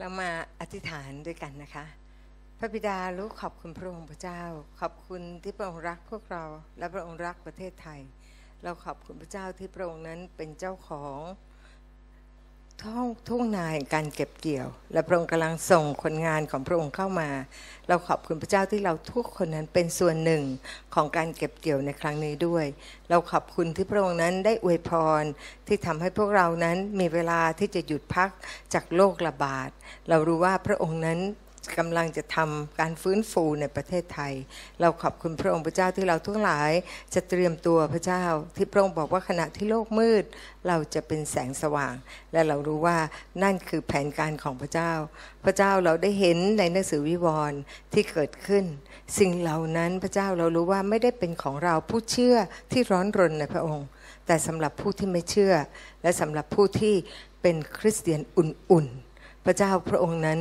เรามาอธิษฐานด้วยกันนะคะ พระบิดาลูกขอบคุณพระองค์พระเจ้า ขอบคุณที่พระองค์รักพวกเราและพระองค์รักประเทศไทย เราขอบคุณพระเจ้าที่พระองค์นั้นเป็นเจ้าของ ท้องทุ่งนาแห่งการเก็บเกี่ยว และพระองค์กำลังส่งคนงานของพระองค์เข้ามา เราขอบคุณพระเจ้าที่เราทุกคนนั้นเป็นส่วนหนึ่งของการเก็บเกี่ยวในครั้งนี้ด้วย เราขอบคุณที่พระองค์นั้นได้อวยพรที่ทำให้พวกเรานั้นมีเวลาที่จะหยุดพักจากโรคระบาดเรารู้ว่าพระองค์นั้น กำลังจะทำการฟื้นฟูในประเทศไทย เราขอบคุณพระองค์พระเจ้าที่เราทุกหลายจะเตรียมตัวพระเจ้า ที่พระองค์บอกว่าขณะที่โลกมืด เราจะเป็นแสงสว่าง และเรารู้ว่านั่นคือแผนการของพระเจ้า พระเจ้าเราได้เห็นในหนังสือวิวรณ์ที่เกิดขึ้น สิ่งเหล่านั้นพระเจ้าเรารู้ว่าไม่ได้เป็นของเราผู้เชื่อที่ร้อนรนในพระองค์ แต่สำหรับผู้ที่ไม่เชื่อ และสำหรับผู้ที่เป็นคริสเตียนอุ่นๆพระเจ้าพระองค์นั้น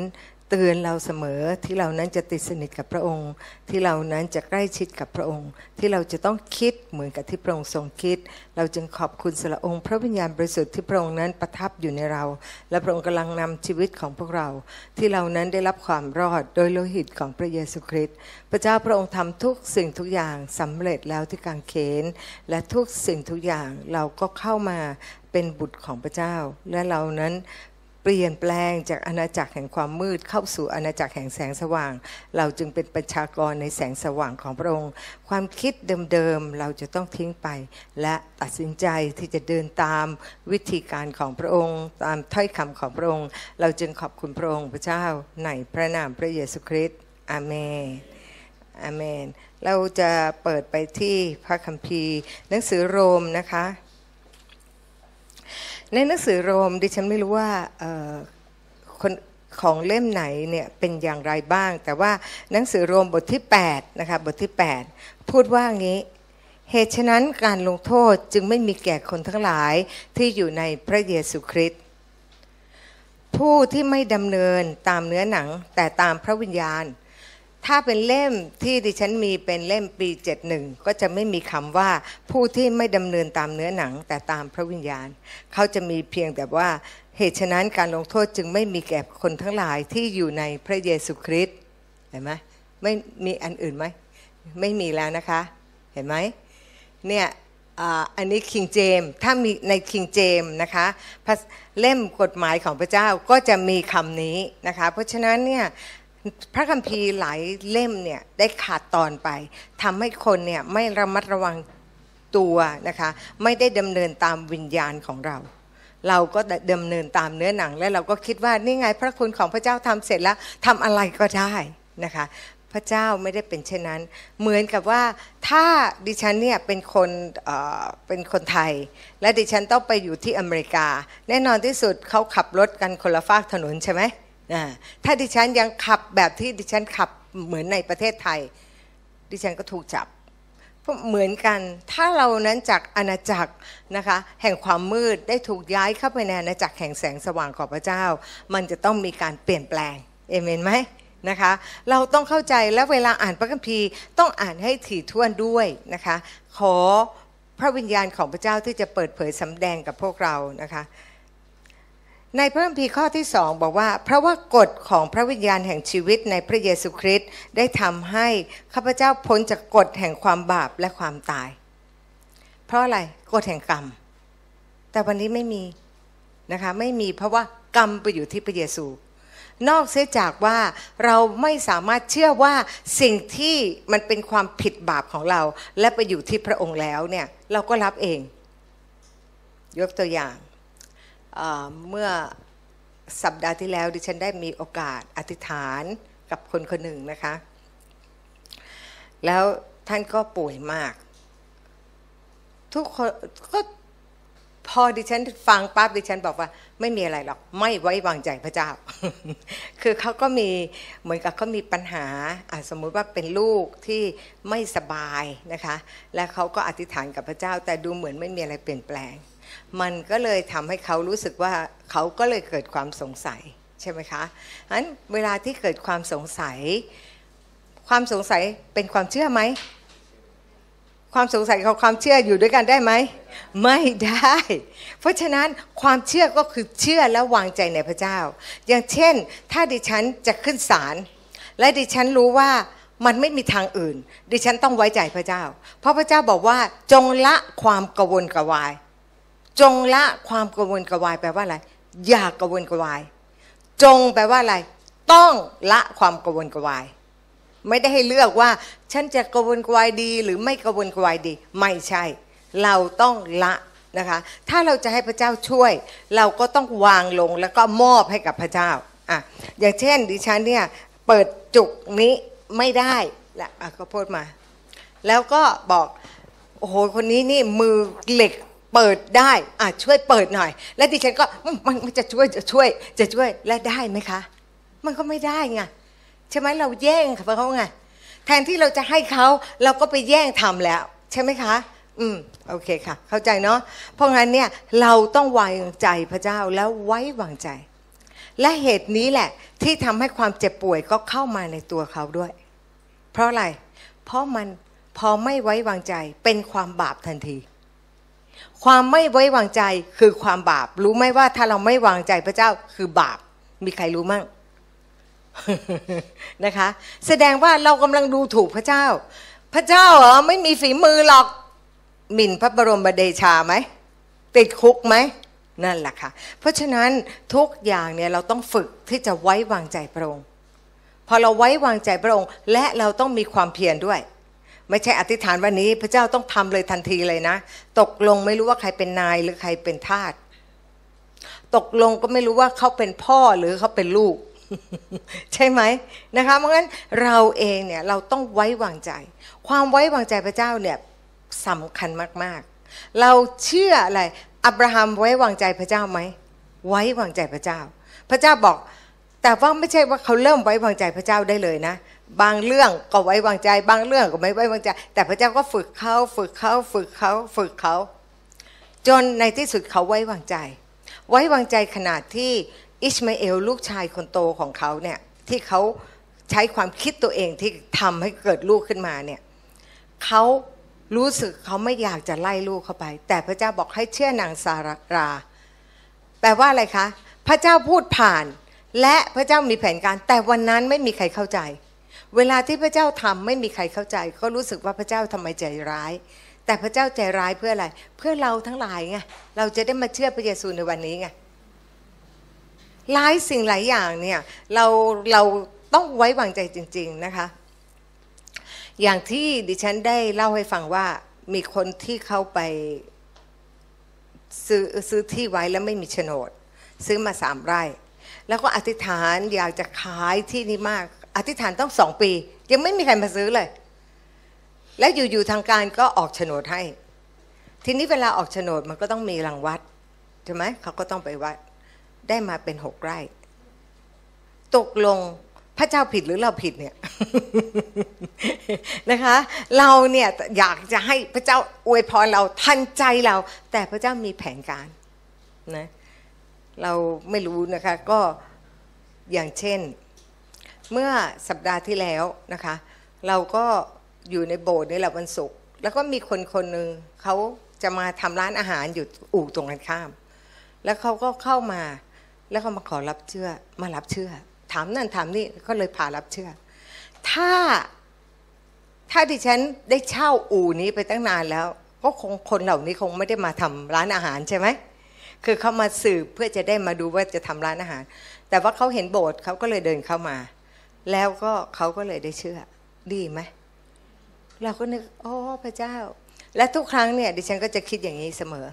เตือนเราเสมอที่เรานั้นจะติดสนิทกับพระองค์ ที่เรานั้นจะใกล้ชิดกับพระองค์ ที่เราจะต้องคิดเหมือนกับที่พระองค์ทรงคิด เราจึงขอบคุณสละองค์ พระวิญญาณบริสุทธิ์ที่พระองค์นั้นประทับอยู่ในเรา และพระองค์กำลังนำชีวิตของพวกเรา ที่เรานั้นได้รับความรอดโดยโลหิตของพระเยซูคริสต์พระเจ้าพระองค์ทำทุกสิ่งทุกอย่างสำเร็จแล้วที่กางเขน และทุกสิ่งทุกอย่างเราก็เข้ามาเป็นบุตรของพระเจ้า และเรานั้น เปลี่ยนแปลงจากอาณาจักรแห่งความมืดเข้าสู่อาณาจักรแห่งแสงสว่าง เราจึงเป็นประชากรในแสงสว่างของพระองค์ ความคิดเดิมๆเราจะต้องทิ้งไป และตัดสินใจที่จะเดินตามวิธีการของพระองค์ ตามถ้อยคำของพระองค์ เราจึงขอบคุณพระองค์พระเจ้าในพระนามพระเยซูคริสต์อาเมนอาเมน เราจะเปิดไปที่พระคัมภีร์ หนังสือโรมนะคะ ในหนังสือโรมดิฉันไม่รู้ว่าคนของเล่มไหนเนี่ยเป็นอย่างไรบ้าง แต่ว่าหนังสือโรมบทที่8นะคะบทที่ 8 พูดว่างี้เหตุฉะนั้นการลงโทษจึงไม่มีแก่คนทั้งหลายที่อยู่ในพระเยซูคริสต์ผู้ที่ไม่ดำเนินตามเนื้อหนังแต่ตามพระวิญญาณ ถ้าเป็นเล่มที่ดิฉันมีเป็นเล่มปี 71 ก็จะไม่มีคำว่าผู้ที่ไม่ดำเนินตามเนื้อหนังแต่ตามพระวิญญาณ เขาจะมีเพียงแต่ว่าเหตุฉะนั้นการลงโทษจึงไม่มีแก่คนทั้งหลายที่อยู่ในพระเยซูคริสต์เห็นไหมไม่มีอันอื่นไหมไม่มีแล้วนะคะ เห็นไหมเนี่ยอันนี้คิงเจมถ้ามีในคิงเจมนะคะเล่มกฎหมายของพระเจ้าก็จะมีคำนี้นะคะ เพราะฉะนั้นเนี่ย พระคัมภีร์หลายเล่มเนี่ยได้ขาดตอนไปทำให้คนเนี่ยไม่ระมัดระวังตัวนะคะไม่ได้ดำเนินตามวิญญาณของเรา เราก็ดำเนินตามเนื้อหนัง และเราก็คิดว่านี่ไงพระคุณของพระเจ้าทำเสร็จแล้วทำอะไรก็ได้นะคะพระเจ้าไม่ได้เป็นเช่นนั้น เหมือนกับว่าถ้าดิฉันเนี่ยเป็นคนเเป็นคนไทย และดิฉันต้องไปอยู่ที่อเมริกา แน่นอนที่สุดเขาขับรถกันคนละฟากถนนใช่ไหม ถ้าดิฉันยังขับแบบที่ดิฉันขับเหมือนในประเทศไทย ดิฉันก็ถูกจับเหมือนกันถ้าเรานั้นจากอาณาจักรนะคะแห่งความมืดได้ถูกย้ายเข้าไปในอาณาจักรแห่งแสงสว่างของพระเจ้า มันจะต้องมีการเปลี่ยนแปลงเอเมนไหมนะคะเราต้องเข้าใจและเวลาอ่านพระคัมภีร์ต้องอ่านให้ถี่ถ้วนด้วยนะคะขอพระวิญญาณของพระเจ้าที่จะเปิดเผยสำแดงกับพวกเรานะคะ ในพระคัมภีร์ข้อที่สองบอกว่า เพราะว่ากฎของพระวิญญาณแห่งชีวิตในพระเยซูคริสต์ได้ทำให้ข้าพเจ้าพ้นจากกฎแห่งความบาปและความตาย เพราะอะไรกฎแห่งกรรม แต่วันนี้ไม่มีนะคะไม่มีเพราะว่ากรรมไปอยู่ที่พระเยซู นอกเสียจากว่าเราไม่สามารถเชื่อว่าสิ่งที่มันเป็นความผิดบาปของเรา และไปอยู่ที่พระองค์แล้วเนี่ยเราก็รับเอง ยกตัวอย่าง เมื่อสัปดาห์ที่แล้วดิฉันได้มีโอกาสอธิษฐานกับคนคนหนึ่งนะคะ แล้วท่านก็ป่วยมาก ทุกคนก็พอดิฉันฟังปั๊บดิฉันบอกว่า ไม่มีอะไรหรอก ไม่ไว้วางใจพระเจ้า คือเขาก็มีเหมือนกับเขามีปัญหาสมมุติว่าเป็นลูกที่ไม่สบายนะคะ และเขาก็อธิษฐานกับพระเจ้า แต่ดูเหมือนไม่มีอะไรเปลี่ยนแปลง มันก็เลยทำให้เขารู้สึกว่าเขาก็เลยเกิดความสงสัยใช่ไหมคะอันเวลาที่เกิดความสงสัย ความสงสัยเป็นความเชื่อไหม ความสงสัยกับความเชื่ออยู่ด้วยกันได้ไหม ไม่ได้ เพราะฉะนั้นความเชื่อก็คือเชื่อและวางใจในพระเจ้า อย่างเช่น ถ้าดิฉันจะขึ้นศาลและดิฉันรู้ว่ามันไม่มีทางอื่น ดิฉันต้องไว้ใจพระเจ้า เพราะพระเจ้าบอกว่าจงละความกวนกวาย จงละความกวนกวายแปลว่าอะไร อย่ากกวนกวาย จงแปลว่าอะไร ต้องละความกวนกวาย ไม่ได้ให้เลือกว่า ฉันจะกระวนกระวายดี หรือไม่กระวนกระวายดี ไม่ใช่ เราต้องละนะคะ ถ้าเราจะให้พระเจ้าช่วย เราก็ต้องวางลงแล้วก็มอบให้กับพระเจ้าอะอย่างเช่น ดิฉันเนี่ยเปิดจุกนี้ไม่ได้และะก็พูดมา แล้วก็บอกโอ้โหคนนี้นี่มือเหล็ก เปิดได้อะช่วยเปิดหน่อย แล้วดิฉันก็มันมันจะช่วยจะช่วย จะช่วยและได้ไหมคะ มันก็ไม่ได้ไงใช่ไหมเราแย่งเขาไงแทนที่เราจะให้เขาเราก็ไปแย่งทำแล้ว ใช่ไหมคะ อืมโอเคค่ะ เข้าใจเนาะเพราะงั้นเนี่ยเราต้องวางใจพระเจ้าแล้วไว้วางใจ และเหตุนี้แหละ ที่ทำให้ความเจ็บป่วยก็เข้ามาในตัวเขาด้วย เพราะอะไร เพราะมันพอไม่ไว้วางใจเป็นความบาปทันที ความไม่ไว้วางใจคือความบาป รู้ไหมว่าถ้าเราไม่วางใจพระเจ้าคือบาป มีใครรู้มั่งนะคะ แสดงว่าเรากำลังดูถูกพระเจ้า พระเจ้าเหรอไม่มีฝีมือหรอกหมิ่นพระบรมเดชาไหมติดคุกไหมนั่นแหละค่ะ เพราะฉะนั้นทุกอย่างเนี่ยเราต้องฝึกที่จะไว้วางใจพระองค์ พอเราไว้วางใจพระองค์ และเราต้องมีความเพียรด้วย ไม่ใช่อธิษฐานวันนี้ พระเจ้าต้องทำเลยทันทีเลยนะ ตกลงไม่รู้ว่าใครเป็นนายหรือใครเป็นทาสตกลงก็ไม่รู้ว่าเขาเป็นพ่อหรือเขาเป็นลูก ใช่ไหมนะคะเพราะงั้นเราเองเนี่ยเราต้องไว้วางใจ ความไว้วางใจพระเจ้าเนี่ยสำคัญมากๆ เราเชื่ออะไรอับราฮัมไว้วางใจพระเจ้าไหมไว้วางใจพระเจ้า พระเจ้าบอก แต่ว่าไม่ใช่ว่าเขาเริ่มไว้วางใจพระเจ้าได้เลยนะ บางเรื่องก็ไว้วางใจ บางเรื่องก็ไม่ไว้วางใจ แต่พระเจ้าก็ฝึกเขาฝึกเขาฝึกเขาฝึกเขา จนในที่สุดเขาไว้วางใจ ไว้วางใจขนาดที่อิชมาเอลลูกชายคนโตของเขาเนี่ยที่เขาใช้ความคิดตัวเองที่ทำให้เกิดลูกขึ้นมาเนี่ยเขารู้สึกเขาไม่อยากจะไล่ลูกเข้าไป แต่พระเจ้าบอกให้เชื่อนางซารา แปลว่าอะไรคะ พระเจ้าพูดผ่าน และพระเจ้ามีแผนการ แต่วันนั้นไม่มีใครเข้าใจ เวลาที่พระเจ้าทำไม่มีใครเข้าใจ ก็รู้สึกว่าพระเจ้าทำไมใจร้าย แต่พระเจ้าใจร้ายเพื่ออะไร เพื่อเราทั้งหลายไงเราจะได้มาเชื่อพระเยซูในวันนี้ไงหลายสิ่งหลายอย่างเนี่ยเราเราต้องไว้วางใจจริง ๆนะคะ อย่างที่ดิฉันได้เล่าให้ฟังว่ามีคนที่เขาไปซื้อซื้อที่ไว้แล้วไม่มีโฉนด ซื้อมาสามไร่ แล้วก็อธิษฐานอยากจะขายที่นี้มาก อธิษฐานต้องสองปี ยังไม่มีใครมาซื้อเลย แล้วอยู่ๆทางการก็ออกโฉนดให้ ทีนี้เวลาออกโฉนดมันก็ต้องมีรังวัดใช่ไหมเขาก็ต้องไปวัด ได้มาเป็นหกไร่ ตกลงพระเจ้าผิดหรือเราผิดเนี่ยนะคะ เราเนี่ยอยากจะให้พระเจ้าอวยพรเราทันใจเรา แต่พระเจ้ามีแผนการนะเราไม่รู้นะคะก็อย่างเช่น เมื่อสัปดาห์ที่แล้วนะคะ เราก็อยู่ในโบสถ์นี่แหละวันศุกร์แล้วก็มีคนคนหนึ่งเขาจะมาทำร้านอาหารอยู่อู่ตรงกันข้าม แล้วเขาก็เข้ามา แล้วเขามาขอรับเชื่อ มารับเชื่อ ถามนั่นถามนี่ก็เลยพารับเชื่อ ถ้าถ้าดิฉันได้เช่าอู่นี้ไปตั้งนานแล้ว ก็คงคนเหล่านี้คงไม่ได้มาทำร้านอาหารใช่ไหมคือเขามาสืบเพื่อจะได้มาดูว่าจะทำร้านอาหาร แต่ว่าเขาเห็นโบสถ์เขาก็เลยเดินเข้ามา แล้วก็เขาก็เลยได้เชื่อ ดีไหมเราก็นึกโอ้พระเจ้า และทุกครั้งเนี่ยดิฉันก็จะคิดอย่างนี้เสมอ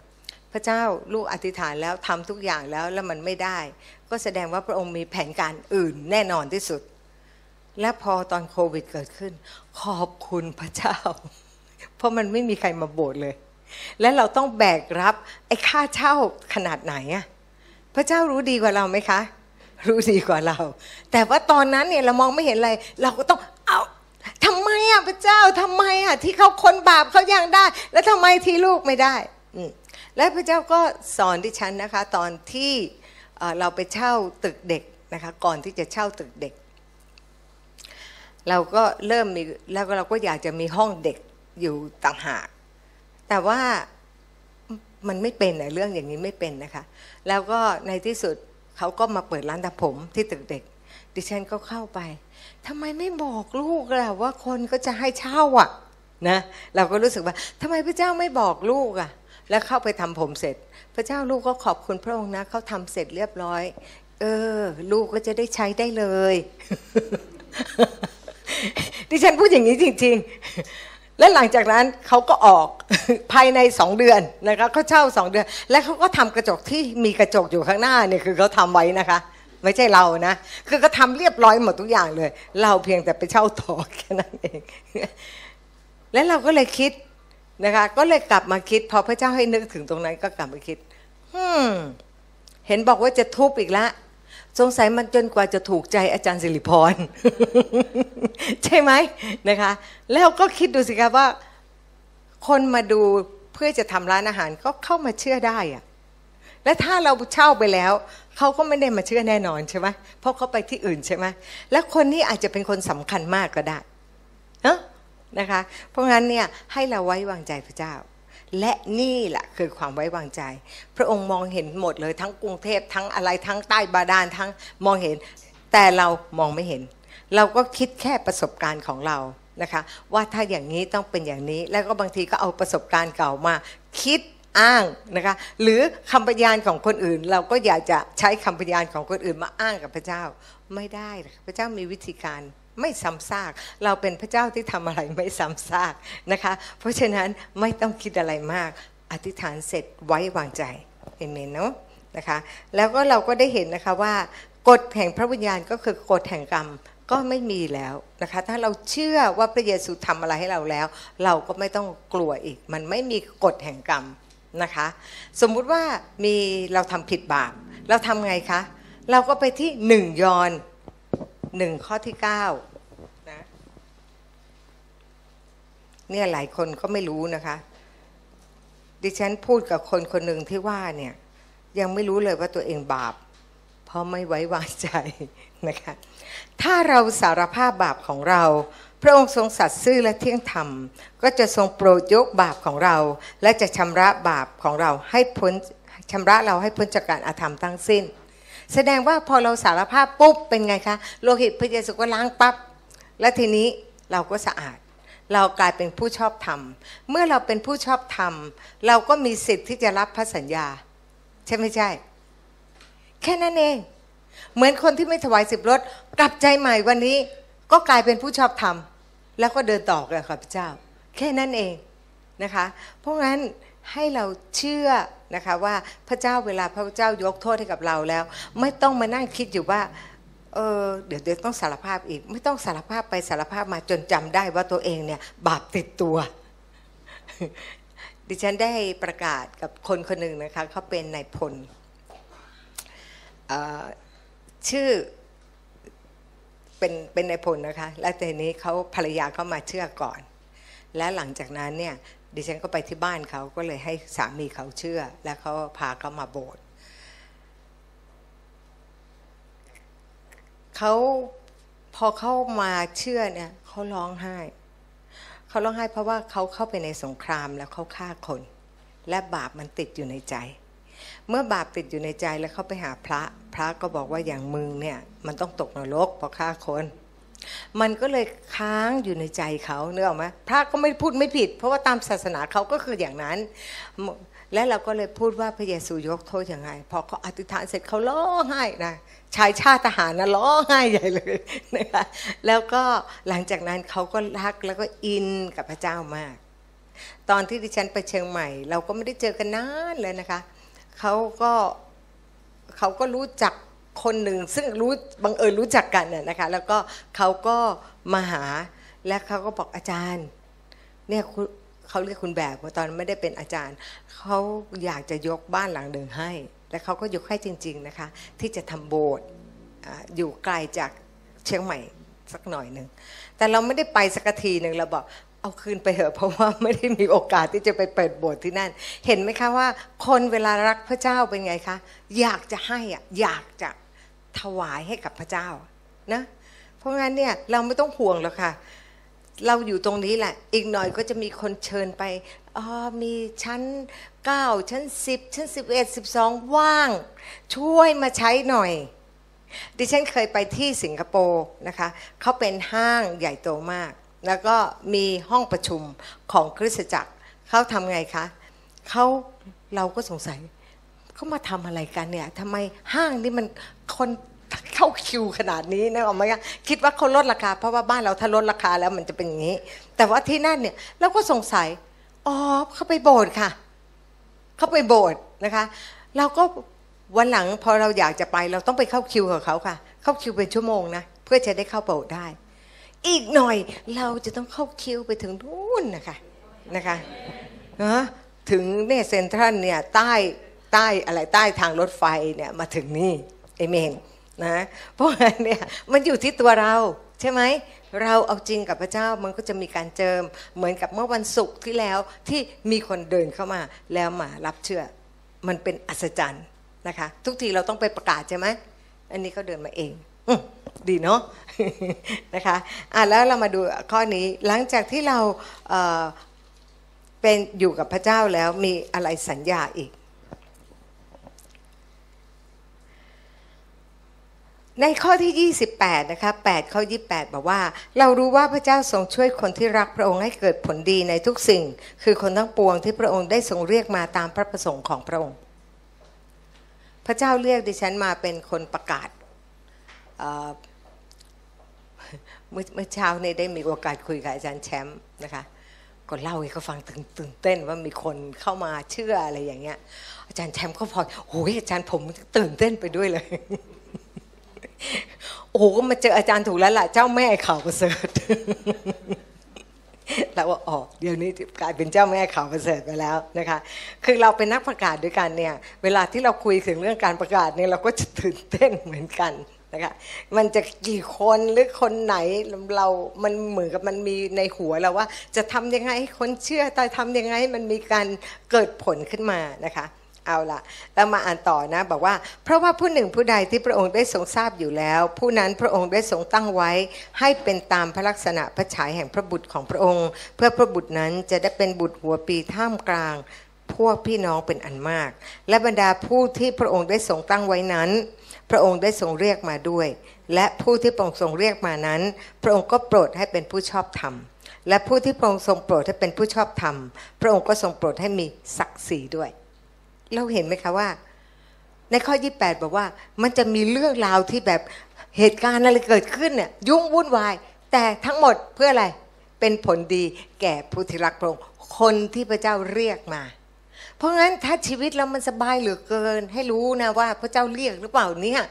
พระเจ้าลูกอธิษฐานแล้วทำทุกอย่างแล้วแล้วมันไม่ได้ ก็แสดงว่าพระองค์มีแผนการอื่นแน่นอนที่สุด และพอตอนโควิดเกิดขึ้น ขอบคุณพระเจ้า เพราะมันไม่มีใครมาโบสถ์เลย และเราต้องแบกรับไอ้ค่าเช่าขนาดไหนอะพระเจ้ารู้ดีกว่าเราไหมคะ รู้ดีกว่าเรา แต่ว่าตอนนั้นเนี่ยเรามองไม่เห็นอะไร เราก็ต้องเอาทำไมอะพระเจ้าทำไมอะที่เขาคนบาปเขายังได้ แล้วทำไมที่ลูกไม่ได้อืและพระเจ้าก็สอนดิฉันนะคะ ตอนที่เราไปเช่าตึกเด็กนะคะ ก่อนที่จะเช่าตึกเด็ก เราก็เริ่มมีแล้วเราก็อยากจะมีห้องเด็กอยู่ต่างหาก แต่ว่ามันไม่เป็นอะเรื่องอย่างนี้ไม่เป็นนะคะ แล้วก็ในที่สุด เขาก็มาเปิดร้านตัดผมที่ตึกเด็ก ดิฉันก็เข้าไปทำไมไม่บอกลูกล่ะว่าคนก็จะให้เช่าอะนะเราก็รู้สึกว่าทำไมพระเจ้าไม่บอกลูกอะ แล้วเข้าไปทำผมเสร็จ พระเจ้าลูกก็ขอบคุณพระองค์นะเขาทำเสร็จเรียบร้อย เออ ลูกก็จะได้ใช้ได้เลย ดิฉันพูดอย่างนี้จริง ๆ และหลังจากนั้นเขาก็ออกภายในสองเดือนนะคะเขาเช่าสองเดือน และเขาก็ทำกระจกที่มีกระจกอยู่ข้างหน้าเนี่ยคือเขาทำไว้นะคะ ไม่ใช่เรานะ คือก็ทำเรียบร้อยหมดทุกอย่างเลย เราเพียงแต่ไปเช่าต่อแค่นั้นเอง และเราก็เลยคิดนะคะ ก็เลยกลับมาคิด พอพระเจ้าให้นึกถึงตรงนั้นก็กลับมาคิดเห็นบอกว่าจะทุบอีกแล้ว สงสัยมันจนกว่าจะถูกใจอาจารย์สิริพร ใช่ไหมนะคะ แล้วก็คิดดูสิครับว่า คนมาดูเพื่อจะทำร้านอาหารก็เข้ามาเชื่อได้อะและถ้าเราเช่าไปแล้ว เขาก็ไม่ได้มาเชื่อแน่นอนใช่ไหมเพราะเขาไปที่อื่นใช่ไหมแล้วคนนี้อาจจะเป็นคนสำคัญมากก็ได้เนาะนะคะ เพราะงั้นเนี่ยให้เราไว้วางใจพระเจ้า และนี่แหละคือความไว้วางใจ พระองค์มองเห็นหมดเลยทั้งกรุงเทพทั้งอะไรทั้งใต้บาดาลทั้งมองเห็น แต่เรามองไม่เห็น เราก็คิดแค่ประสบการณ์ของเรานะคะ ว่าถ้าอย่างนี้ต้องเป็นอย่างนี้ แล้วก็บางทีก็เอาประสบการณ์เก่ามา คิดอ้างนะคะหรือคำพยานของคนอื่น เราก็อยากจะใช้คำพยานของคนอื่นมาอ้างกับพระเจ้าไม่ได้พระเจ้ามีวิธีการ ไม่ซ้ำซาก เราเป็นพระเจ้าที่ทำอะไรไม่ซ้ำซากนะคะ เพราะฉะนั้นไม่ต้องคิดอะไรมาก อธิษฐานเสร็จไว้วางใจเอเมนเนาะนะคะ แล้วก็เราก็ได้เห็นนะคะว่ากฎแห่งพระวิญญาณก็คือกฎแห่งกรรมก็ไม่มีแล้วนะคะ ถ้าเราเชื่อว่าพระเยซูทำอะไรให้เราแล้ว เราก็ไม่ต้องกลัวอีก มันไม่มีกฎแห่งกรรมนะคะ สมมุติว่ามีเราทำผิดบาปเราทำไงคะ เราก็ไปที่หนึ่งยอน หนึ่งข้อที่เก้านะเนี่ยหลายคนก็ไม่รู้นะคะ ดิฉันพูดกับคนคนหนึ่งที่ว่าเนี่ย ยังไม่รู้เลยว่าตัวเองบาป เพราะไม่ไว้วางใจนะคะ ถ้าเราสารภาพบาปของเรา พระองค์ทรงสัตย์ซื่อและเที่ยงธรรม ก็จะทรงโปรดยกบาปของเรา และจะชำระบาปของเราให้พ้นชำระเราให้พ้นจากการอาธรรมทั้งสิ้น แสดงว่าพอเราสารภาพปุ๊บเป็นไงคะโลหิตพระเยซูก็ล้างปับ๊บและทีนี้เราก็สะอาด เรากลายเป็นผู้ชอบธรรม เมื่อเราเป็นผู้ชอบธรรม เราก็มีสิทธิ์ที่จะรับพระสัญญา ใช่ไม่ใช่ แค่นั้นเอง เหมือนคนที่ไม่ถวายสิบรถกลับใจใหม่วันนี้ก็กลายเป็นผู้ชอบธรรม แล้วก็เดินต่อกับข้าพเจ้า แค่นั้นเองนะคะ เพราะงั้นให้เราเชื่อ นะคะว่าพระเจ้าเวลาพระเจ้ายกโทษให้กับเราแล้ว ไม่ต้องมานั่งคิดอยู่ว่าเออเดี๋ยวเดี๋ยวต้องสารภาพอีก ไม่ต้องสารภาพไปสารภาพมาจนจำได้ว่าตัวเองเนี่ยบาปติดตัว ดิฉันได้ประกาศกับคนคนหนึ่งนะคะเขาเป็นนายพลชื่อเป็นเป็นนายพลนะคะ และทีนี้เขาภรรยาเขามาเชื่อก่อน และหลังจากนั้นเนี่ย ดิฉันก็ไปที่บ้านเขาก็เลยให้สามีเขาเชื่อ แล้วเขาพาเขามาโบสถ์เขาพอเข้ามาเชื่อเนี่ยเขาร้องไห้เขาร้องไห้เพราะว่าเขาเข้าไปในสงครามแล้วเขาฆ่าคน และบาปมันติดอยู่ในใจ เมื่อบาปติดอยู่ในใจแล้วเขาไปหาพระ พระก็บอกว่าอย่างมึงเนี่ยมันต้องตกนรกเพราะฆ่าคน มันก็เลยค้างอยู่ในใจเขาเนื้อออกไหมพระก็ไม่พูดไม่ผิด เพราะว่าตามศาสนาเขาก็คืออย่างนั้น และเราก็เลยพูดว่าพระเยซูยกโทษยังไง พอเขาอธิษฐานเสร็จเขาร้องไห้นะชายชาติทหารนะร้องไห้ใหญ่เลยนะคะแล้วก็หลังจากนั้นเขาก็รักแล้วก็อินกับพระเจ้ามาก ตอนที่ดิฉันไปเชียงใหม่ เราก็ไม่ได้เจอกันนานเลยนะคะเขาก็เขาก็รู้จัก คนหนึ่งซึ่งรู้บังเอิญรู้จักกันน่ยนะคะ แล้วก็เขาก็มาหาและเขาก็บอกอาจารย์ เนี่ยเขาเรียกคุณแบบตอนไม่ได้เป็นอาจารย์เขาอยากจะยกบ้านหลังหนึ่งให้ และเขาก็ยกให้จริง ๆนะคะ ที่จะทำโบสถ์อยู่ไกลจากเชียงใหม่สักหน่อยหนึ่งแต่เราไม่ได้ไปสักทีหนึ่งเราบอกเอาคืนไปเถอะเพราะว่าไม่ได้มีโอกาสที่จะไปเปิดโบสถ์ที่นั่น เห็นไหมคะว่า คนเวลารักพระเจ้าเป็นไงคะ อยากจะให้อะอยากจะ ถวายให้กับพระเจ้านะเพราะงั้นเนี่ยเราไม่ต้องห่วงหรอกค่ะ เราอยู่ตรงนี้แหละ อีกหน่อยก็จะมีคนเชิญไปอ๋อมีชั้น 9 ชั้น 10 ชั้น 11 12 ว่าง ช่วยมาใช้หน่อย ดิฉันเคยไปที่สิงคโปร์นะคะเขาเป็นห้างใหญ่โตมาก แล้วก็มีห้องประชุมของคริสตจักรเขาทำไงคะเขาเราก็สงสัย เขามาทำอะไรกันเนี่ยทำไมห้างนี่มันคนเข้าคิวขนาดนี้นะออกมคะคิดว่าเขาลดราคา เพราะว่าบ้านเราถ้าลดราคาแล้วมันจะเป็นอย่างนี้ แต่ว่าที่นั่นเนี่ยเราก็สงสัยอ๋อเขาไปโบสถ์ค่ะเขาไปโบสถ์นะคะเราก็วันหลังพอเราอยากจะไป เราต้องไปเข้าคิวกับเขาค่ะ เข้าคิวเป็นชั่วโมงนะเพื่อจะได้เข้าโบสถ์ได้ อีกหน่อยเราจะต้องเข้าคิวไปถึงนู่นนะคะนะคะนะถึงเนี่ยเซ็นทรัลเนี่ยใต้ ใต้อะไรใต้ทางรถไฟเนี่ยมาถึงนี่เอเมนนะเพราะงั้นเนี่ยมันอยู่ที่ตัวเราใช่ไหมเราเอาจริงกับพระเจ้ามันก็จะมีการเจิมเหมือนกับเมื่อวันศุกร์ที่แล้วที่มีคนเดินเข้ามาแล้วมารับเชื่อ มันเป็นอัศจรรย์นะคะ ทุกทีเราต้องไปประกาศใช่ไหมอันนี้เขาเดินมาเองอดีเนาะนะคะอะแล้วเรามาดูข้อนี้หลังจากที่เราเป็นอยู่กับพระเจ้าแล้วมีอะไรสัญญาอีก ในข้อที่ 28 นะคะ 8 ข้อ 28 บอกว่า เรารู้ว่าพระเจ้าทรงช่วยคนที่รักพระองค์ให้เกิดผลดีในทุกสิ่ง คือคนทั้งปวงที่พระองค์ได้ทรงเรียกมาตามพระประสงค์ของพระองค์ พระเจ้าเรียกดิฉันมาเป็นคนประกาศเมื่อเมื่อเช้านี้ได้มีโอกาสคุยกับอาจารย์แชมป์นะคะ ก็เล่าให้เขาฟังตื่นตื่นเต้นว่ามีคนเข้ามาเชื่ออะไรอย่างเงี้ย อาจารย์แชมป์ก็พอโอ้ยอาจารย์ผมตื่นเต้นไปด้วยเลย โอ้โหก็มาเจออาจารย์ถูกแล้วล่ะ เจ้าแม่ข่าวประเสริฐแล้วว่าอ๋อเดี๋ยวนี้กลายเป็นเจ้าแม่ข่าวประเสริฐไปแล้วนะคะ คือเราเป็นนักประกาศด้วยกันเนี่ย เวลาที่เราคุยถึงเรื่องการประกาศเนี่ยเราก็จะตื่นเต้นเหมือนกันนะคะมันจะกี่คนหรือคนไหนเรา มันเหมือนกับมันมีในหัวเราว่า จะทำยังไงให้คนเชื่อแต่ทำยังไงให้มันมีการเกิดผลขึ้นมานะคะ เอาละแล้วมาอ่านต่อนะบอกว่า เพราะว่าผู้หนึ่งผู้ใดที่พระองค์ได้ทรงทราบอยู่แล้ว ผู้นั้นพระองค์ได้ทรงตั้งไว้ ให้เป็นตามพระลักษณะพระฉายแห่งพระบุตรของพระองค์ เพื่อพระบุตรนั้นจะได้เป็นบุตรหัวปีท่ามกลาง พวกพี่น้องเป็นอันมาก และบรรดาผู้ที่พระองค์ได้ทรงตั้งไว้นั้น พระองค์ได้ทรงเรียกมาด้วย และผู้ที่พระองค์ทรงเรียกมานั้น พระองค์ก็โปรดให้เป็นผู้ชอบธรรมและผู้ที่พระองค์ทรงโปรดให้เป็นผู้ชอบธรรม พระองค์ก็ทรงโปรดให้มีศักดิ์ศรีด้วย เราเห็นไหมคะว่า ในข้อ 28 บอกว่า มันจะมีเรื่องราวที่แบบเหตุการณ์อะไรเกิดขึ้นเนี่ยยุ่งวุ่นวาย แต่ทั้งหมดเพื่ออะไรเป็นผลดีแก่ผู้ที่รักพระองค์คนที่พระเจ้าเรียกมา เพราะงั้นถ้าชีวิตเรามันสบายเหลือเกิน ให้รู้นะว่า พระเจ้าเรียกหรือเปล่าเนี่ย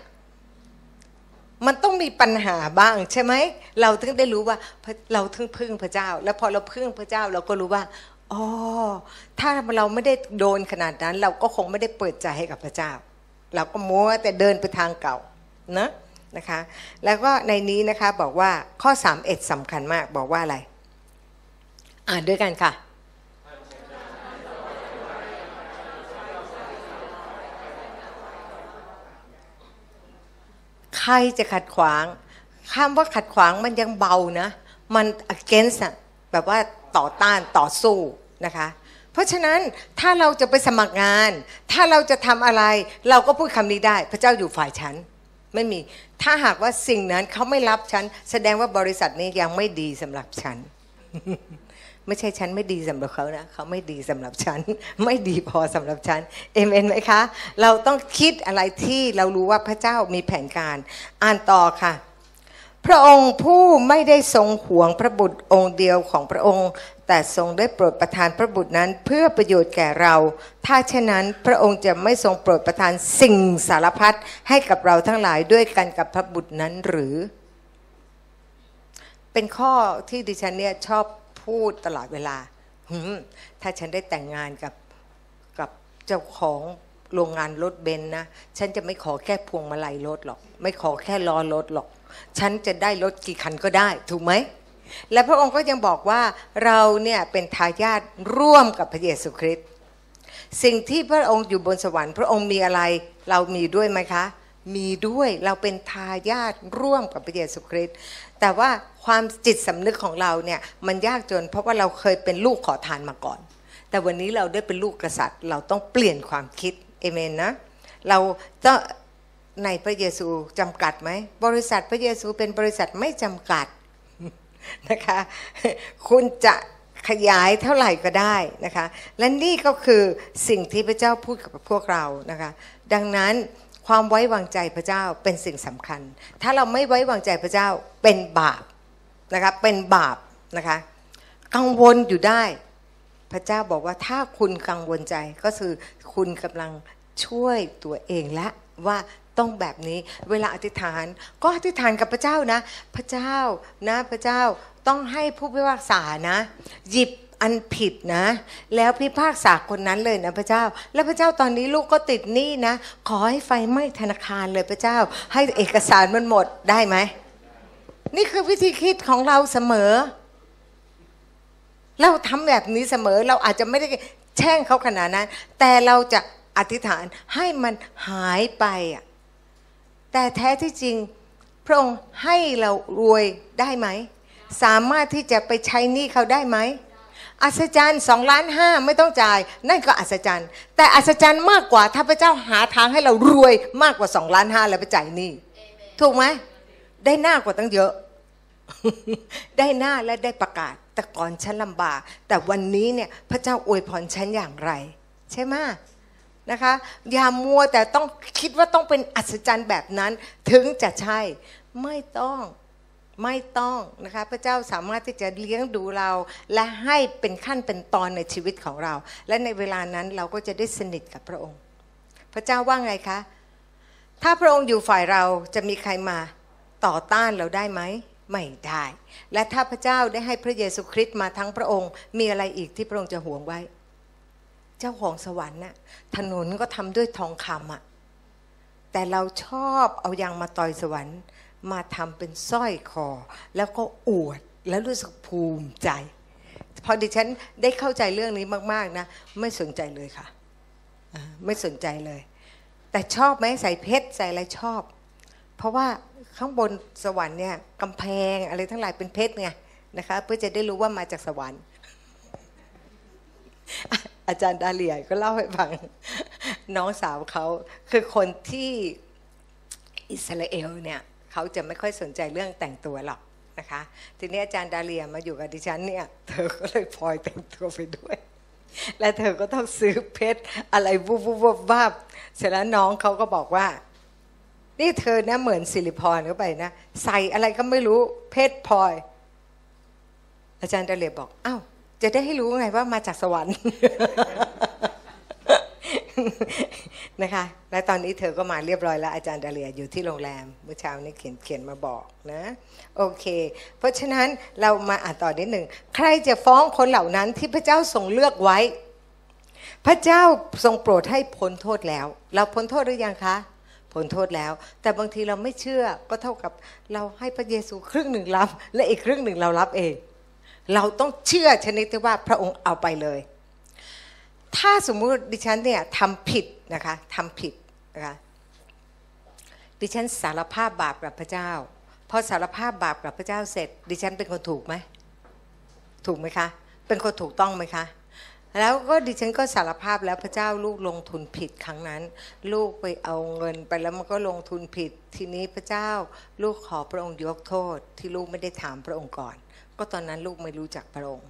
มันต้องมีปัญหาบ้างใช่ไหม เราถึงได้รู้ว่าเราถึงพึ่งพระเจ้า แล้วพอเราพึ่งพระเจ้า เราก็รู้ว่า อ๋อถ้าเราไม่ได้โดนขนาดนั้น เราก็คงไม่ได้เปิดใจให้กับพระเจ้า เราก็มัวแต่เดินไปทางเก่านะนะคะ แล้วก็ในนี้นะคะบอกว่าข้อ3เอ็ดสำคัญมากบอกว่าอะไร อ่านด้วยกันค่ะใครจะขัดขวางคำว่าขัดขวางมันยังเบานะ มัน against อะแบบว่า ต่อต้านต่อสู้นะคะเพราะฉะนั้นถ้าเราจะไปสมัครงาน ถ้าเราจะทำอะไร เราก็พูดคำนี้ได้ พระเจ้าอยู่ฝ่ายฉัน ไม่มี ถ้าหากว่าสิ่งนั้นเขาไม่รับฉัน แสดงว่าบริษัทนี้ยังไม่ดีสำหรับฉัน ไม่ใช่ฉันไม่ดีสำหรับเขานะเขาไม่ดีสำหรับฉัน ไม่ดีพอสำหรับฉันเอเมนไหมคะ เราต้องคิดอะไรที่เรารู้ว่าพระเจ้ามีแผนการ อ่านต่อค่ะ พระองค์ผู้ไม่ได้ทรงหวงพระบุตรองค์เดียวของพระองค์ แต่ทรงได้โปรดประทานพระบุตรนั้นเพื่อประโยชน์แก่เรา ถ้าเช่นนั้นพระองค์จะไม่ทรงโปรดประทานสิ่งสารพัดให้กับเราทั้งหลายด้วยกันกับพระบุตรนั้นหรือ เป็นข้อที่ดิฉันเนี่ยชอบพูดตลอดเวลาถ้าฉันได้แต่งงานกับกับเจ้าของโรงงานรถเบนซ์นะ ฉันจะไม่ขอแค่พวงมาลัยรถหรอก ไม่ขอแค่ล้อรถหรอก ฉันจะได้รถกี่คันก็ได้ ถูกไหม และพระองค์ก็ยังบอกว่าเราเนี่ยเป็นทายาทร่วมกับพระเยซูคริสต์สิ่งที่พระองค์อยู่บนสวรรค์ พระองค์มีอะไรเรามีด้วยไหมคะ มีด้วยเราเป็นทายาทร่วมกับพระเยซูคริสต์แต่ว่าความจิตสำนึกของเราเนี่ยมันยากจน เพราะว่าเราเคยเป็นลูกขอทานมาก่อน แต่วันนี้เราได้เป็นลูกกษัตริย์ เราต้องเปลี่ยนความคิดเอเมนนะเราต้อง ในพระเยซูจำกัดไหม บริษัทพระเยซูเป็นบริษัทไม่จำกัดนะคะ คุณจะขยายเท่าไหร่ก็ได้นะคะ และนี่ก็คือสิ่งที่พระเจ้าพูดกับพวกเรานะคะ ดังนั้นความไว้วางใจพระเจ้าเป็นสิ่งสำคัญ ถ้าเราไม่ไว้วางใจพระเจ้าเป็นบาปนะคะเป็นบาปนะคะกังวลอยู่ได้ พระเจ้าบอกว่าถ้าคุณกังวลใจก็คือคุณกำลังช่วยตัวเองและว่า ต้องแบบนี้ เวลาอธิษฐานก็อธิษฐานกับพระเจ้านะ พระเจ้านะพระเจ้าต้องให้ผู้พิพากษานะ หยิบอันผิดนะ แล้วพิพากษาคนนั้นเลยนะพระเจ้า แล้วพระเจ้าตอนนี้ลูกก็ติดหนี้นะ ขอให้ไฟไหม้ธนาคารเลยพระเจ้า ให้เอกสารมันหมดได้ไหมนี่คือวิธีคิดของเราเสมอ เราทำแบบนี้เสมอเราอาจจะไม่ได้แช่งเขาขนาดนั้น แต่เราจะอธิษฐานให้มันหายไปอะ แต่แท้ที่จริงพระองค์ให้เรารวยได้ไหม สามารถที่จะไปใช้หนี้เขาได้ไหมอัศจรรย์สองล้านห้าไม่ต้องจ่าย นั่นก็อัศจรรย์ แต่อัศจรรย์มากกว่าถ้าพระเจ้าหาทางให้เรารวยมากกว่าสองล้านห้าแล้วไปจ่ายหนี้ถูกไหมได้หน้ากว่าตั้งเยอะ ได้หน้าและได้ประกาศ แต่ก่อนฉันลำบาก แต่วันนี้เนี่ยพระเจ้าอวยพรฉันอย่างไร ใช่ไหม นะคะอย่ามัวแต่ต้องคิดว่าต้องเป็นอัศจรรย์แบบนั้นถึงจะใช่ไม่ต้องไม่ต้องนะคะพระเจ้าสามารถที่จะเลี้ยงดูเรา และให้เป็นขั้นเป็นตอนในชีวิตของเรา และในเวลานั้นเราก็จะได้สนิทกับพระองค์ พระเจ้าว่าไงคะ ถ้าพระองค์อยู่ฝ่ายเราจะมีใครมาต่อต้านเราได้ไหมไม่ได้ และถ้าพระเจ้าได้ให้พระเยซูคริสต์มาทั้งพระองค์ มีอะไรอีกที่พระองค์จะห่วงไว้ จ้าของสวรรค์น่ะถนนก็ทำด้วยทองคำอะแต่เราชอบเอายางมาต่อยสวรรค์ มาทำเป็นสร้อยคอ แล้วก็อวดแล้วรู้สึกภูมิใจ พอดิฉันได้เข้าใจเรื่องนี้มากๆนะ ไม่สนใจเลยค่ะ ไม่สนใจเลย แต่ชอบไหมใส่เพชรใส่อะไรชอบ เพราะว่าข้างบนสวรรค์เนี่ยกำแพงอะไรทั้งหลายเป็นเพชรไงนะคะ เพื่อจะได้รู้ว่ามาจากสวรรค์ อาจารย์ดาเลียก็เล่าให้ฟังน้องสาวเขาคือคนที่อิสราเอลเนี่ยเขาจะไม่ค่อยสนใจเรื่องแต่งตัวหรอกนะคะ ทีนี้อาจารย์ดาเลียมาอยู่กับดิฉันเนี่ยเธอก็เลยพลอยแต่งตัวไปด้วย และเธอก็ต้องซื้อเพชรอะไรวุบวุบวับเสร็จแล้วน้องเขาก็บอกว่า นี่เธอนะเหมือนสิริพรเข้าไปนะ ใส่อะไรก็ไม่รู้เพชรพลอย อาจารย์ดาเลียบอกอ้าว จะได้ให้รู้ไงว่ามาจากสวรรค์นะคะ และตอนนี้เธอก็มาเรียบร้อยแล้วอาจารย์ดาเลียอยู่ที่โรงแรมเมื่อเช้านี้เขียนเขียนมาบอกนะโอเค เพราะฉะนั้นเรามาอ่านต่อนิดหนึ่งใครจะฟ้องคนเหล่านั้นที่พระเจ้าทรงเลือกไว้ พระเจ้าทรงโปรดให้พ้นโทษแล้ว เราพ้นโทษหรือยังคะพ้นโทษแล้ว แต่บางทีเราไม่เชื่อก็เท่ากับเราให้พระเยซูครึ่งหนึ่งรับ และอีกครึ่งหนึ่งเรารับเอง เราต้องเชื่อชนิดที่ว่าพระองค์เอาไปเลย ถ้าสมมุติดิฉันเนี่ยทำผิดนะคะทำผิดนะคะดิฉันสารภาพบาปกับพระเจ้าพอสารภาพบาปกับพระเจ้าเสร็จ ดิฉันเป็นคนถูกไหมถูกไหมคะ เป็นคนถูกต้องไหมคะแล้วก็ดิฉันก็สารภาพแล้วพระเจ้าลูกลงทุนผิดครั้งนั้น ลูกไปเอาเงินไปแล้วมันก็ลงทุนผิด ทีนี้พระเจ้าลูกขอพระองค์ยกโทษที่ลูกไม่ได้ถามพระองค์ก่อน ก็ตอนนั้นลูกไม่รู้จักพระองค์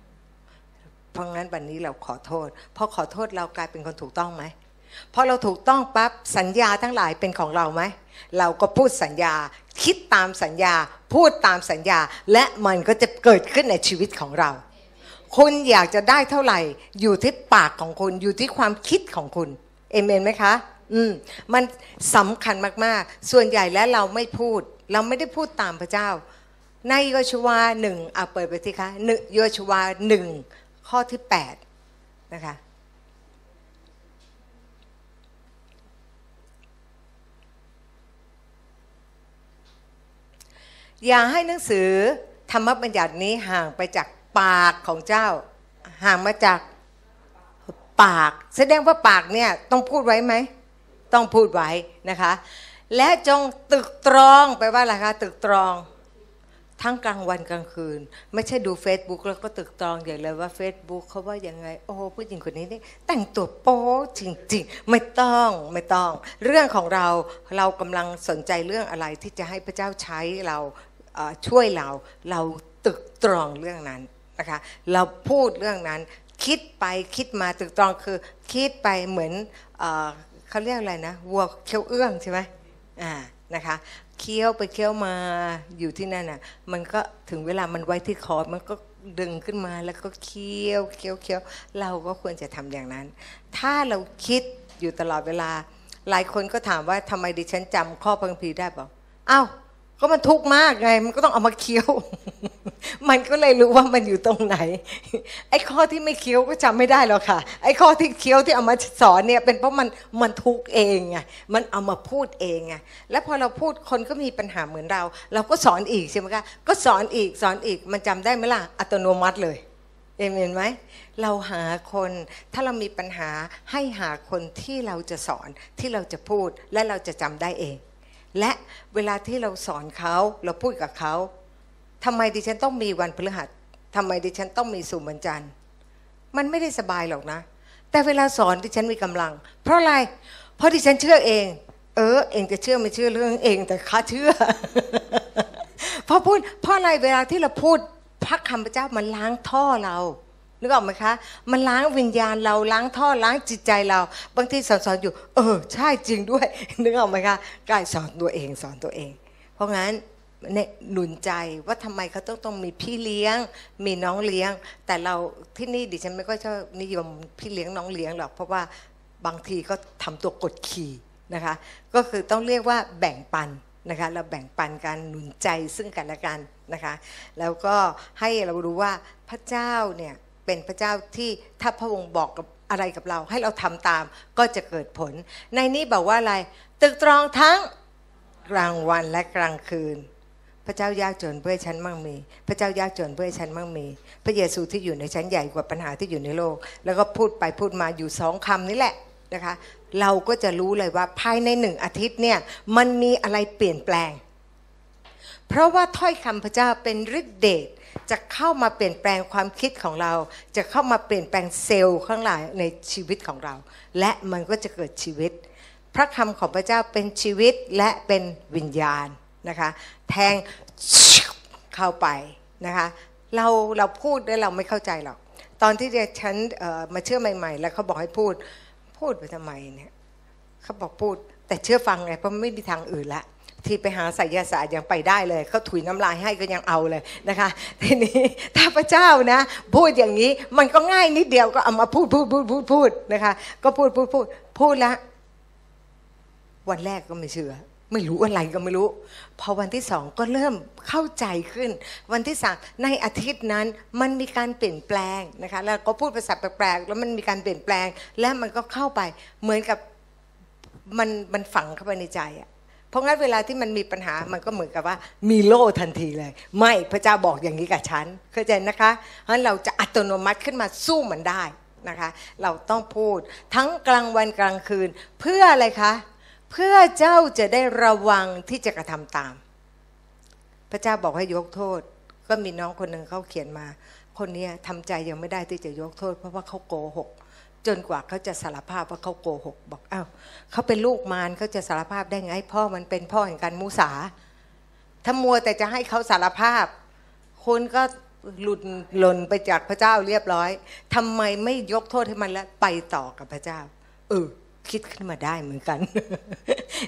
เพราะงั้นวันนี้เราขอโทษ พอขอโทษเรากลายเป็นคนถูกต้องไหมพอเราถูกต้องปั๊บสัญญาทั้งหลายเป็นของเราไหม เราก็พูดสัญญา คิดตามสัญญา พูดตามสัญญา และมันก็จะเกิดขึ้นในชีวิตของเรา คุณอยากจะได้เท่าไหร่ อยู่ที่ปากของคุณ อยู่ที่ความคิดของคุณ เอเมนไหมคะ อืม มันสำคัญมากๆ ส่วนใหญ่แล้วเราไม่พูด เราไม่ได้พูดตามพระเจ้า ในโยชวาหนึ่งเอาเปิดไปทีคะหนึ่งโยชวาหนึ่งข้อที่แปดนะคะอย่าให้หนังสือธรรมบัญญัตินี้ห่างไปจากปากของเจ้า ห่างมาจากปาก แสดงว่าปากเนี่ยต้องพูดไว้ไหม ต้องพูดไว้นะคะ และจงตึกตรองไปว่าอะไรคะตึกตรอง ทั้งกลางวันกลางคืน ไม่ใช่ดู Facebook แล้วก็ตึกตรองอย่างเลยว่า Facebook เขาว่ายังไง โอ้ผู้หญิงคนนี้นี่แต่งตัวโป๊จริง ๆ ไม่ต้องไม่ต้อง เรื่องของเราเรากำลังสนใจเรื่องอะไรที่จะให้พระเจ้าใช้เราช่วยเราเราตึกตรองเรื่องนั้นนะคะเราพูดเรื่องนั้นคิดไปคิดมาตึกตรองคือ คิดไปเหมือนเขาเรียกอะไรนะวัวเคี้ยวเอื้องใช่ไหมอ่านะคะ เคี้ยวไปเคี้ยวมาอยู่ที่นั่นอะ มันก็ถึงเวลามันไว้ที่คอมันก็ดึงขึ้นมาแล้วก็เคี้ยวเคี้ยวเคี้ยวเราก็ควรจะทำอย่างนั้น ถ้าเราคิดอยู่ตลอดเวลา หลายคนก็ถามว่าทำไมดิฉันจำข้อพังพีได้บอกอ้าว ก็มันทุกข์มากไง มันก็ต้องเอามาเคี้ยว มันก็เลยรู้ว่ามันอยู่ตรงไหน ไอ้ข้อที่ไม่เคี้ยวก็จำไม่ได้หรอกค่ะ ไอ้ข้อที่เคี้ยวที่เอามาสอนเนี่ย เป็นเพราะมันมันทุกข์เองไง มันเอามาพูดเองไง แล้วพอเราพูดคนก็มีปัญหาเหมือนเรา เราก็สอนอีกใช่ไหมคะ ก็สอนอีกสอนอีก มันจำได้ไหมล่ะ อัตโนมัติเลยเอเมนไหม เราหาคน ถ้าเรามีปัญหาให้หาคนที่เราจะสอนที่เราจะพูดและเราจะจำได้เอง และเวลาที่เราสอนเขาเราพูดกับเขาทำไมดิฉันต้องมีวันพฤหัสทำไมดิฉันต้องมีสุมบันจันทร์มันไม่ได้สบายหรอกนะ แต่เวลาสอนดิฉันมีกำลัง เพราะอะไรเพราะดิฉันเชื่อเอง เออ เองจะเชื่อไม่เชื่อเรื่องเองแต่ข้าเชื่อเพราะพูดเพราะอะไรเวลาที่เราพูดพระคำพระเจ้ามันล้างท่อเรา นึกออกไหมคะ มันล้างวิญญาณเราล้างท่อล้างจิตใจเรา บางทีสอนสอนอยู่ เออ ใช่จริงด้วย นึกออกไหมคะกายสอนตัวเองสอนตัวเอง เพราะงั้นเนี่ยหนุนใจว่าทำไมเขาต้องต้องมีพี่เลี้ยง มีน้องเลี้ยง แต่เราที่นี่ดิฉันไม่ค่อยชอบนิยมพี่เลี้ยงน้องเลี้ยงหรอกเพราะว่าบางทีก็ทำตัวกดขี่นะคะ ก็คือต้องเรียกว่าแบ่งปันนะคะเราแบ่งปันกันหนุนใจซึ่งกันและกันนะคะ แล้วก็ให้เรารู้ว่าพระเจ้าเนี่ย เป็นพระเจ้าที่ถ้าพระองค์บอกกับอะไรกับเรา ให้เราทำตามก็จะเกิดผล ในนี้บอกว่าอะไรตึกตรองทั้งกลางวันและกลางคืน พระเจ้ายากจนเพื่อฉันมั่งมี พระเจ้ายากจนเพื่อฉันมั่งมี พระเยซูที่อยู่ในชั้นใหญ่กว่าปัญหาที่อยู่ในโลก แล้วก็พูดไปพูดมาอยู่สองคำนี้แหละนะคะเราก็จะรู้เลยว่าภายในหนึ่งอาทิตย์เนี่ยมันมีอะไรเปลี่ยนแปลง เพราะว่าถ้อยคำพระเจ้าเป็นฤทธิเดช จะเข้ามาเปลี่ยนแปลงความคิดของเรา จะเข้ามาเปลี่ยนแปลงเซลล์ข้างหลังในชีวิตของเรา และมันก็จะเกิดชีวิต พระคำของพระเจ้าเป็นชีวิตและเป็นวิญญาณนะคะแทงเข้าไปนะคะเราเราพูดแล้วเราไม่เข้าใจหรอก ตอนที่ฉันมาเชื่อใหม่ ๆ แล้วเขาบอกให้พูด พูดไปทำไมเนี่ยเขาบอกพูด แต่เชื่อฟังไงเพราะไม่มีทางอื่นละ ที่ไปหาไสยศาสตร์ยังไปได้เลยเขาถุยน้ำลายให้ก็ยังเอาเลยนะคะทีนี้ถ้าพระเจ้านะ พูดอย่างนี้มันก็ง่ายนิดเดียวก็เอามาพูดพูดพูดพูดพูดนะคะ ก็พูดพูดพูดพูดละวันแรกก็ไม่เชื่อ ไม่รู้อะไรก็ไม่รู้ พอวันที่สองก็เริ่มเข้าใจขึ้น วันที่สามในอาทิตย์นั้นมันมีการเปลี่ยนแปลงนะคะ แล้วก็พูดภาษาแปลกๆแล้วมันมีการเปลี่ยนแปลง และมันก็เข้าไปเหมือนกับมันมันฝังเข้าไปในใจอะ เพราะงั้นเวลาที่มันมีปัญหามันก็เหมือนกับว่า มีโล่ทันทีเลย ไม่พระเจ้าบอกอย่างนี้กับฉันเข้าใจนะคะเพราะฉะนั้นเราจะอัตโนมัติขึ้นมาสู้มันได้นะคะ เราต้องพูดทั้งกลางวันกลางคืน เพื่ออะไรคะเพื่อเจ้าจะได้ระวังที่จะกระทำตาม พระเจ้าบอกให้ยกโทษ ก็มีน้องคนหนึ่งเขาเขียนมา คนนี้ทำใจยังไม่ได้ที่จะยกโทษ เพราะว่าเขาโกหก จนกว่าเขาจะสารภาพว่าเขาโกหก บอกอ้าวเขาเป็นลูกมารเขาจะสารภาพได้ไง พ่อมันเป็นพ่อแห่งการมุสาถ้ามัวแต่จะให้เขาสารภาพ คุณก็หลุดหล่นไปจากพระเจ้าเรียบร้อยทำไมไม่ยกโทษให้มันแล้วไปต่อกับพระเจ้าเออคิดขึ้นมาได้เหมือนกัน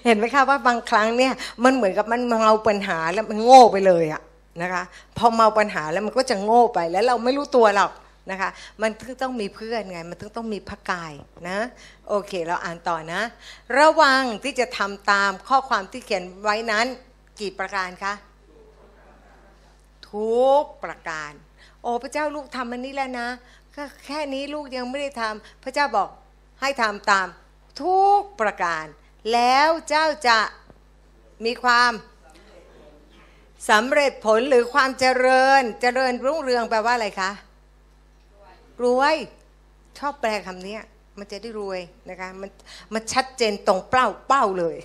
เห็นไหมคะว่าบางครั้งเนี่ย มันเหมือนกับมันเมาปัญหาแล้วมันโง่ไปเลยอะนะคะ พอเมาปัญหาแล้วมันก็จะโง่ไปแล้วเราไม่รู้ตัวหรอก นะคะ มันถึงต้องมีเพื่อนไง มันถึงต้องมีพระกายนะ โอเค เราอ่านต่อนะ ระวังที่จะทำตามข้อความที่เขียนไว้นั้น กี่ประการคะ ทุกประการ โอ้พระเจ้าลูกทำมันนี้แล้วนะก็แค่นี้ลูกยังไม่ได้ทำพระเจ้าบอกให้ทำตามทุกประการ แล้วเจ้าจะมีความสำเร็จผลหรือความเจริญ เจริญรุ่งเรืองแปลว่าอะไรคะ รวยชอบแปลคำนี้มันจะได้รวยนะคะมันมันชัดเจนตรงเป้าเป้าเลย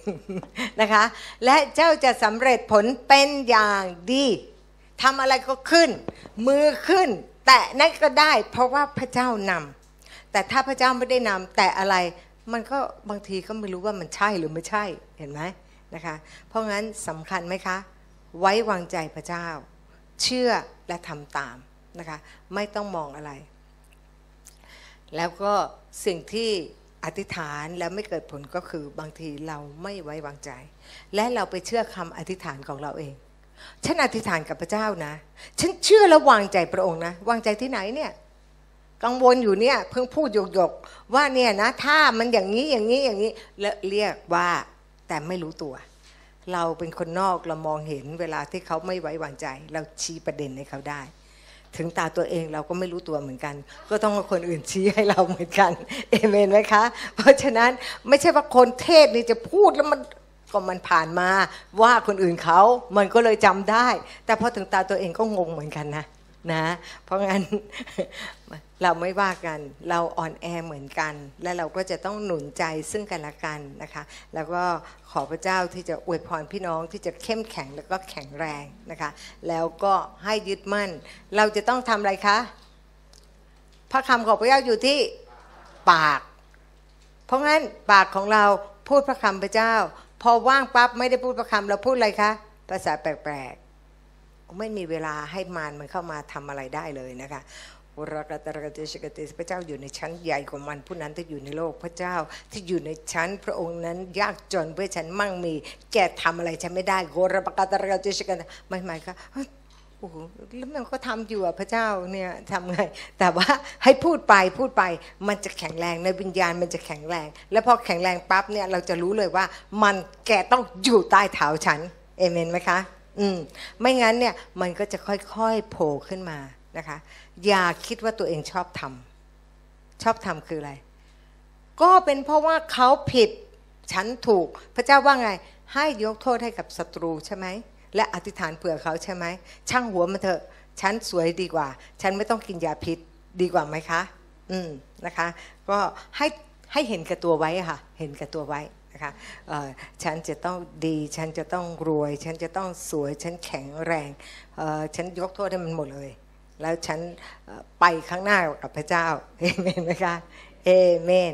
นะคะ และเจ้าจะสำเร็จผลเป็นอย่างดีทำอะไรก็ขึ้น มือขึ้น แตะนั่นก็ได้ เพราะว่าพระเจ้านำแต่ถ้าพระเจ้าไม่ได้นำแต่อะไรมันก็บางทีก็ไม่รู้ว่ามันใช่หรือไม่ใช่เห็นไหมนะคะ เพราะงั้นสำคัญไหมคะ ไว้วางใจพระเจ้า เชื่อและทำตามนะคะ ไม่ต้องมองอะไร แล้วก็สิ่งที่อธิษฐานแล้วไม่เกิดผลก็คือบางทีเราไม่ไว้วางใจ และเราไปเชื่อคำอธิษฐานของเราเอง ฉันอธิษฐานกับพระเจ้านะ ฉันเชื่อและวางใจพระองค์นะ วางใจที่ไหนเนี่ยกังวลอยู่เนี่ยเพิ่งพูดหยกๆว่าเนี่ยนะถ้ามันอย่างนี้อย่างนี้อย่างนี้แล้วเรียกว่าแต่ไม่รู้ตัว เราเป็นคนนอกเรามองเห็นเวลาที่เขาไม่ไว้วางใจ เราชี้ประเด็นให้เขาได้ ถึงตาตัวเองเราก็ไม่รู้ตัวเหมือนกัน ก็ต้องคนอื่นชี้ให้เราเหมือนกันเอเมนไหมคะ เพราะฉะนั้นไม่ใช่ว่าคนเทศนี่จะพูดแล้วมันก็มันผ่านมาว่าคนอื่นเขา มันก็เลยจำได้ แต่พอถึงตาตัวเองก็งงเหมือนกันนะ นะเพราะงั้นเราไม่ว่ากัน เราอ่อนแอเหมือนกัน และเราก็จะต้องหนุนใจซึ่งกันและกันนะคะ แล้วก็ขอพระเจ้าที่จะอวยพรพี่น้องที่จะเข้มแข็งแล้วก็แข็งแรงนะคะ แล้วก็ให้ยึดมั่น เราจะต้องทำอะไรคะพระคำของพระเจ้าอยู่ที่ปาก เพราะงั้นปากของเราพูดพระคำพระเจ้า พอว่างปั๊บไม่ได้พูดพระคำเราพูดอะไรคะภาษาแปลกๆ ไม่มีเวลาให้มารมันเข้ามาทำอะไรได้เลยนะคะรักตรกติชกติพระเจ้าอยู่ในชั้นใหญ่กว่ามันผู้นั้นที่อยู่ในโลกพระเจ้าที่อยู่ในชั้นพระองค์นั้นยากจนเพื่อฉันมั่งมี แกทำอะไรฉันไม่ได้โกรปกตรกติชกติไม่หมายก็โอ้โหแล้วมันก็ทำอยู่อะพระเจ้าเนี่ยทำไง แต่ว่าให้พูดไปพูดไปมันจะแข็งแรงในวิญญาณมันจะแข็งแรง แล้วพอแข็งแรงปั๊บเนี่ยเราจะรู้เลยว่ามันแกต้องอยู่ใต้เท้าฉันเอเมนไหมคะ อืมไม่งั้นเนี่ยมันก็จะค่อยๆโผล่ขึ้นมานะคะ อย่าคิดว่าตัวเองชอบทำชอบทำคืออะไร ก็เป็นเพราะว่าเขาผิดฉันถูก พระเจ้าว่าไง ให้ยกโทษให้กับศัตรูใช่ไหมและอธิษฐานเผื่อเขาใช่ไหมช่างหัวมันเถอะฉันสวยดีกว่า ฉันไม่ต้องกินยาพิษดีกว่าไหมคะ อืมนะคะ ก็ให้ให้เห็นกับตัวไว้ค่ะ เห็นกับตัวไว้ นะคะฉันจะต้องดีฉันจะต้องรวย ฉันจะต้องสวย ฉันแข็งแรงฉันยกโทษให้มันหมดเลย แล้วฉันไปข้างหน้ากับพระเจ้าเอเมนไหมคะเอเมน